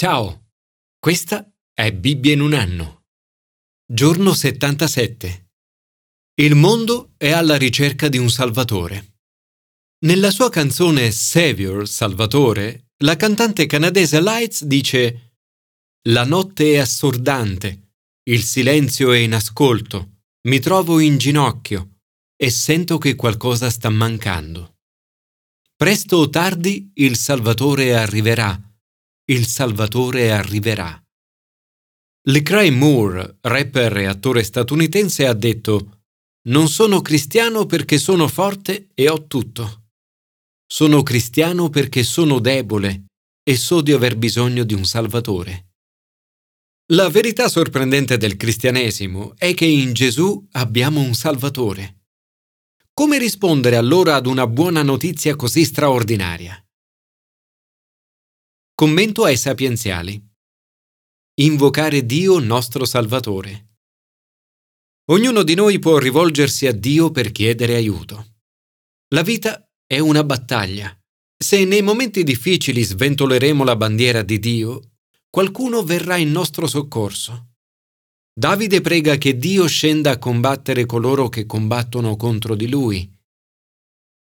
Ciao, questa è Bibbia in un anno. Giorno 77. Il mondo è alla ricerca di un Salvatore. Nella sua canzone Savior, Salvatore, la cantante canadese Lights dice La notte è assordante, il silenzio è in ascolto, mi trovo in ginocchio e sento che qualcosa sta mancando. Presto o tardi il Salvatore arriverà il Salvatore arriverà. Lecrae Moore, rapper e attore statunitense, ha detto Non sono cristiano perché sono forte e ho tutto. Sono cristiano perché sono debole e so di aver bisogno di un Salvatore. La verità sorprendente del cristianesimo è che in Gesù abbiamo un Salvatore. Come rispondere allora ad una buona notizia così straordinaria? Commento ai sapienziali. Invocare Dio nostro Salvatore. Ognuno di noi può rivolgersi a Dio per chiedere aiuto. La vita è una battaglia. Se nei momenti difficili sventoleremo la bandiera di Dio, qualcuno verrà in nostro soccorso. Davide prega che Dio scenda a combattere coloro che combattono contro di lui.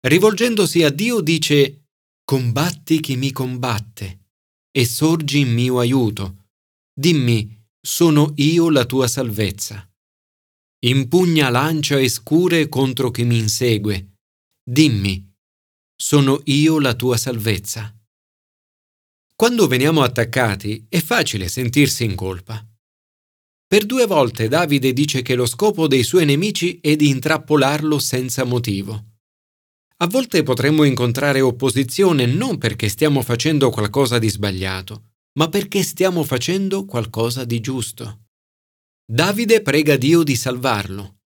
Rivolgendosi a Dio dice, Combatti chi mi combatte e sorgi in mio aiuto. Dimmi, sono io la tua salvezza. Impugna lancia e scure contro chi mi insegue. Dimmi, sono io la tua salvezza. Quando veniamo attaccati è facile sentirsi in colpa. Per due volte Davide dice che lo scopo dei suoi nemici è di intrappolarlo senza motivo. A volte potremmo incontrare opposizione non perché stiamo facendo qualcosa di sbagliato, ma perché stiamo facendo qualcosa di giusto. Davide prega Dio di salvarlo.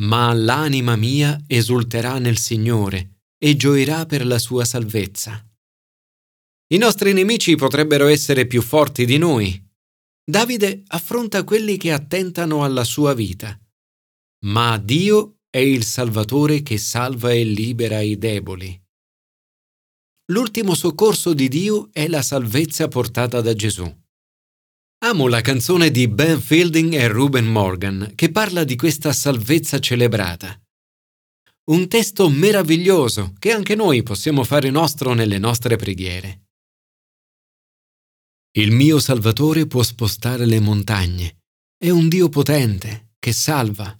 Ma l'anima mia esulterà nel Signore e gioirà per la sua salvezza. I nostri nemici potrebbero essere più forti di noi. Davide affronta quelli che attentano alla sua vita. Ma Dio è il Salvatore che salva e libera i deboli. L'ultimo soccorso di Dio è la salvezza portata da Gesù. Amo la canzone di Ben Fielding e Ruben Morgan che parla di questa salvezza celebrata. Un testo meraviglioso che anche noi possiamo fare nostro nelle nostre preghiere. Il mio Salvatore può spostare le montagne. È un Dio potente che salva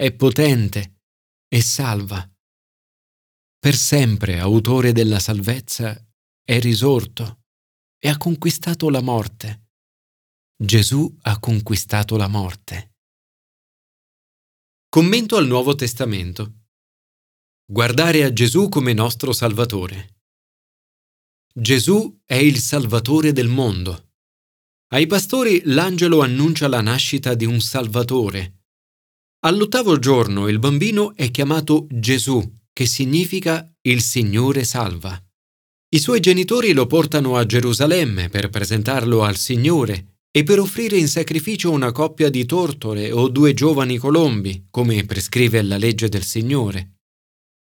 è potente e salva. Per sempre autore della salvezza è risorto e ha conquistato la morte. Gesù ha conquistato la morte. Commento al Nuovo Testamento. Guardare a Gesù come nostro Salvatore. Gesù è il Salvatore del mondo. Ai pastori l'angelo annuncia la nascita di un Salvatore All'ottavo giorno il bambino è chiamato Gesù, che significa il Signore salva. I suoi genitori lo portano a Gerusalemme per presentarlo al Signore e per offrire in sacrificio una coppia di tortore o due giovani colombi, come prescrive la legge del Signore.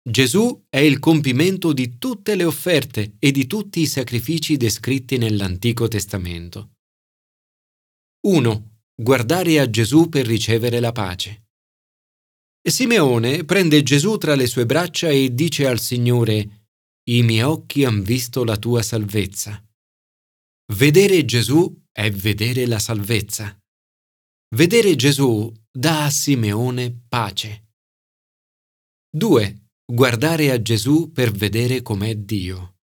Gesù è il compimento di tutte le offerte e di tutti i sacrifici descritti nell'Antico Testamento. 1. Guardare a Gesù per ricevere la pace. Simeone prende Gesù tra le sue braccia e dice al Signore, I miei occhi han visto la tua salvezza. Vedere Gesù è vedere la salvezza. Vedere Gesù dà a Simeone pace. 2. Guardare a Gesù per vedere com'è Dio.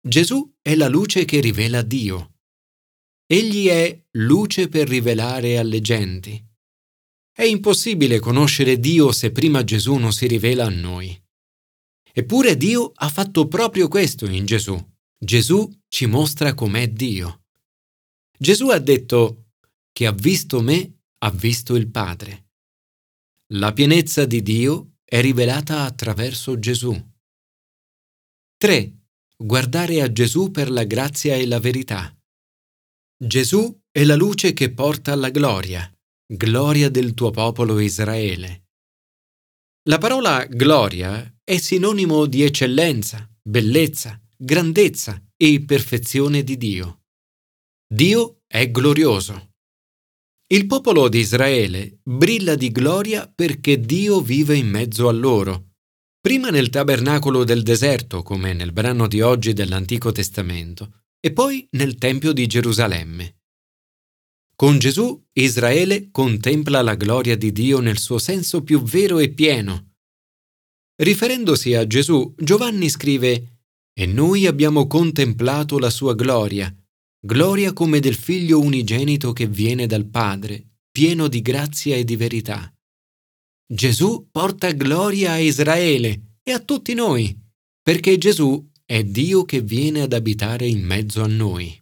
Gesù è la luce che rivela Dio. Egli è luce per rivelare alle genti. È impossibile conoscere Dio se prima Gesù non si rivela a noi. Eppure Dio ha fatto proprio questo in Gesù. Gesù ci mostra com'è Dio. Gesù ha detto, chi ha visto me ha visto il Padre. La pienezza di Dio è rivelata attraverso Gesù. 3. Guardare a Gesù per la grazia e la verità. Gesù è la luce che porta alla gloria gloria del tuo popolo Israele. La parola gloria è sinonimo di eccellenza, bellezza, grandezza e perfezione di Dio. Dio è glorioso. Il popolo di Israele brilla di gloria perché Dio vive in mezzo a loro, prima nel tabernacolo del deserto, come nel brano di oggi dell'Antico Testamento, e poi nel Tempio di Gerusalemme. Con Gesù Israele contempla la gloria di Dio nel suo senso più vero e pieno. Riferendosi a Gesù, Giovanni scrive E noi abbiamo contemplato la sua gloria, gloria come del figlio unigenito che viene dal Padre, pieno di grazia e di verità. Gesù porta gloria a Israele e a tutti noi, perché Gesù è Dio che viene ad abitare in mezzo a noi.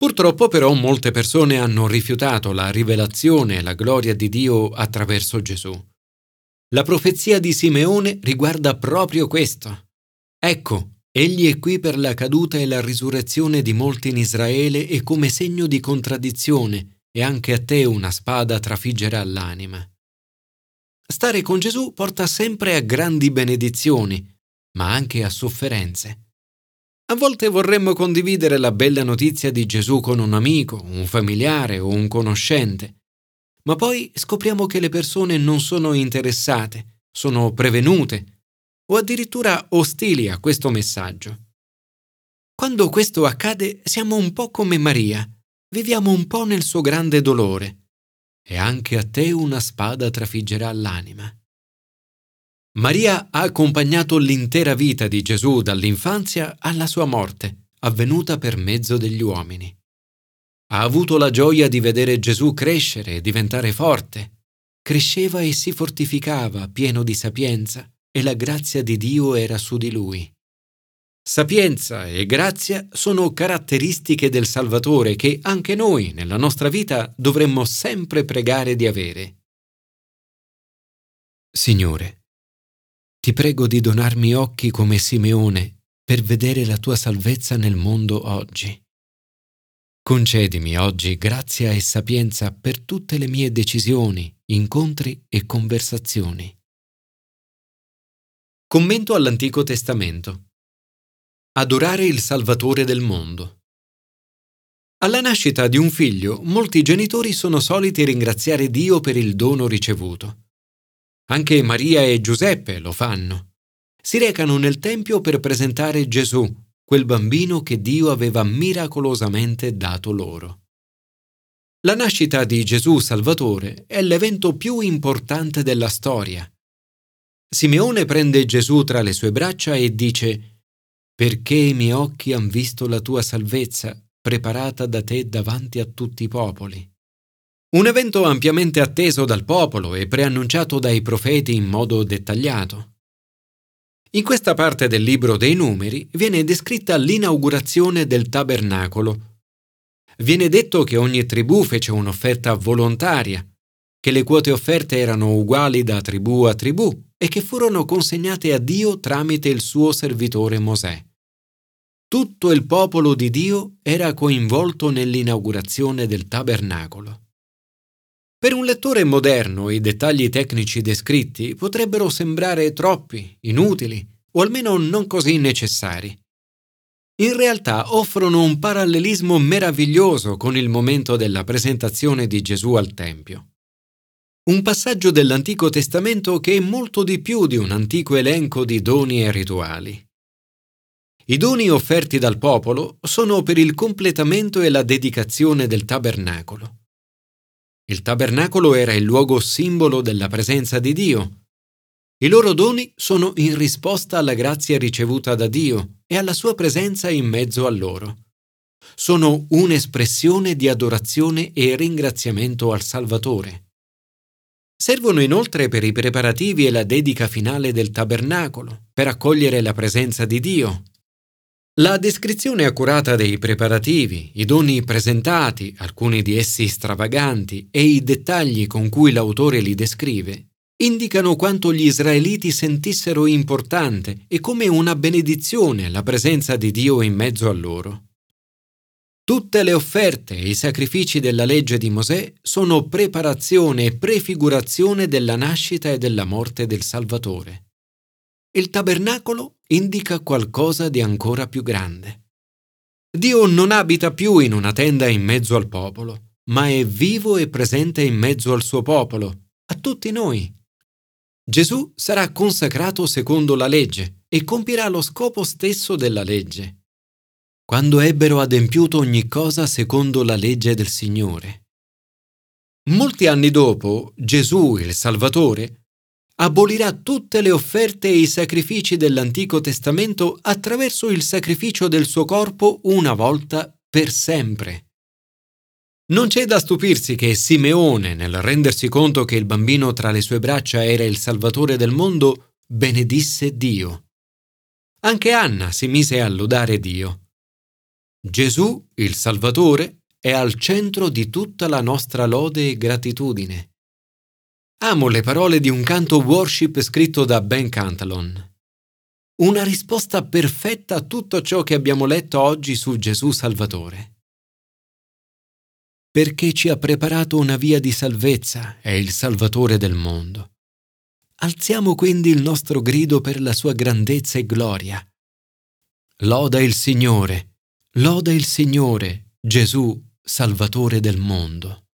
Purtroppo però molte persone hanno rifiutato la rivelazione e la gloria di Dio attraverso Gesù. La profezia di Simeone riguarda proprio questo. Ecco, egli è qui per la caduta e la risurrezione di molti in Israele e come segno di contraddizione, e anche a te una spada trafiggerà l'anima. Stare con Gesù porta sempre a grandi benedizioni, ma anche a sofferenze. A volte vorremmo condividere la bella notizia di Gesù con un amico, un familiare o un conoscente, ma poi scopriamo che le persone non sono interessate, sono prevenute o addirittura ostili a questo messaggio. Quando questo accade siamo un po' come Maria, viviamo un po' nel suo grande dolore, e anche a te una spada trafiggerà l'anima. Maria ha accompagnato l'intera vita di Gesù dall'infanzia alla sua morte, avvenuta per mezzo degli uomini. Ha avuto la gioia di vedere Gesù crescere e diventare forte. Cresceva e si fortificava, pieno di sapienza, e la grazia di Dio era su di lui. Sapienza e grazia sono caratteristiche del Salvatore che anche noi, nella nostra vita, dovremmo sempre pregare di avere. Signore, ti prego di donarmi occhi come Simeone per vedere la tua salvezza nel mondo oggi. Concedimi oggi grazia e sapienza per tutte le mie decisioni, incontri e conversazioni. Commento all'Antico Testamento. Adorare il Salvatore del mondo. Alla nascita di un figlio, molti genitori sono soliti ringraziare Dio per il dono ricevuto. Anche Maria e Giuseppe lo fanno. Si recano nel Tempio per presentare Gesù, quel bambino che Dio aveva miracolosamente dato loro. La nascita di Gesù Salvatore è l'evento più importante della storia. Simeone prende Gesù tra le sue braccia e dice Perché i miei occhi han visto la tua salvezza, preparata da te davanti a tutti i popoli. Un evento ampiamente atteso dal popolo e preannunciato dai profeti in modo dettagliato. In questa parte del libro dei numeri viene descritta l'inaugurazione del tabernacolo. Viene detto che ogni tribù fece un'offerta volontaria, che le quote offerte erano uguali da tribù a tribù e che furono consegnate a Dio tramite il suo servitore Mosè. Tutto il popolo di Dio era coinvolto nell'inaugurazione del tabernacolo. Per un lettore moderno i dettagli tecnici descritti potrebbero sembrare troppi, inutili o almeno non così necessari. In realtà offrono un parallelismo meraviglioso con il momento della presentazione di Gesù al Tempio. Un passaggio dell'Antico Testamento che è molto di più di un antico elenco di doni e rituali. I doni offerti dal popolo sono per il completamento e la dedicazione del tabernacolo. Il tabernacolo era il luogo simbolo della presenza di Dio. I loro doni sono in risposta alla grazia ricevuta da Dio e alla sua presenza in mezzo a loro. Sono un'espressione di adorazione e ringraziamento al Salvatore. Servono inoltre per i preparativi e la dedica finale del tabernacolo, per accogliere la presenza di Dio, la descrizione accurata dei preparativi, i doni presentati, alcuni di essi stravaganti, e i dettagli con cui l'autore li descrive, indicano quanto gli israeliti sentissero importante e come una benedizione la presenza di Dio in mezzo a loro. Tutte le offerte e i sacrifici della legge di Mosè sono preparazione e prefigurazione della nascita e della morte del Salvatore. Il tabernacolo indica qualcosa di ancora più grande. Dio non abita più in una tenda in mezzo al popolo, ma è vivo e presente in mezzo al suo popolo, a tutti noi. Gesù sarà consacrato secondo la legge e compirà lo scopo stesso della legge. Quando ebbero adempiuto ogni cosa secondo la legge del Signore. Molti anni dopo, Gesù, il Salvatore, abolirà tutte le offerte e i sacrifici dell'Antico Testamento attraverso il sacrificio del suo corpo una volta per sempre. Non c'è da stupirsi che Simeone, nel rendersi conto che il bambino tra le sue braccia era il Salvatore del mondo, benedisse Dio. Anche Anna si mise a lodare Dio. Gesù, il Salvatore, è al centro di tutta la nostra lode e gratitudine. Amo le parole di un canto worship scritto da Ben Cantalon. Una risposta perfetta a tutto ciò che abbiamo letto oggi su Gesù Salvatore. Perché ci ha preparato una via di salvezza, è il Salvatore del mondo. Alziamo quindi il nostro grido per la sua grandezza e gloria. Loda il Signore, loda il Signore, Gesù, Salvatore del mondo.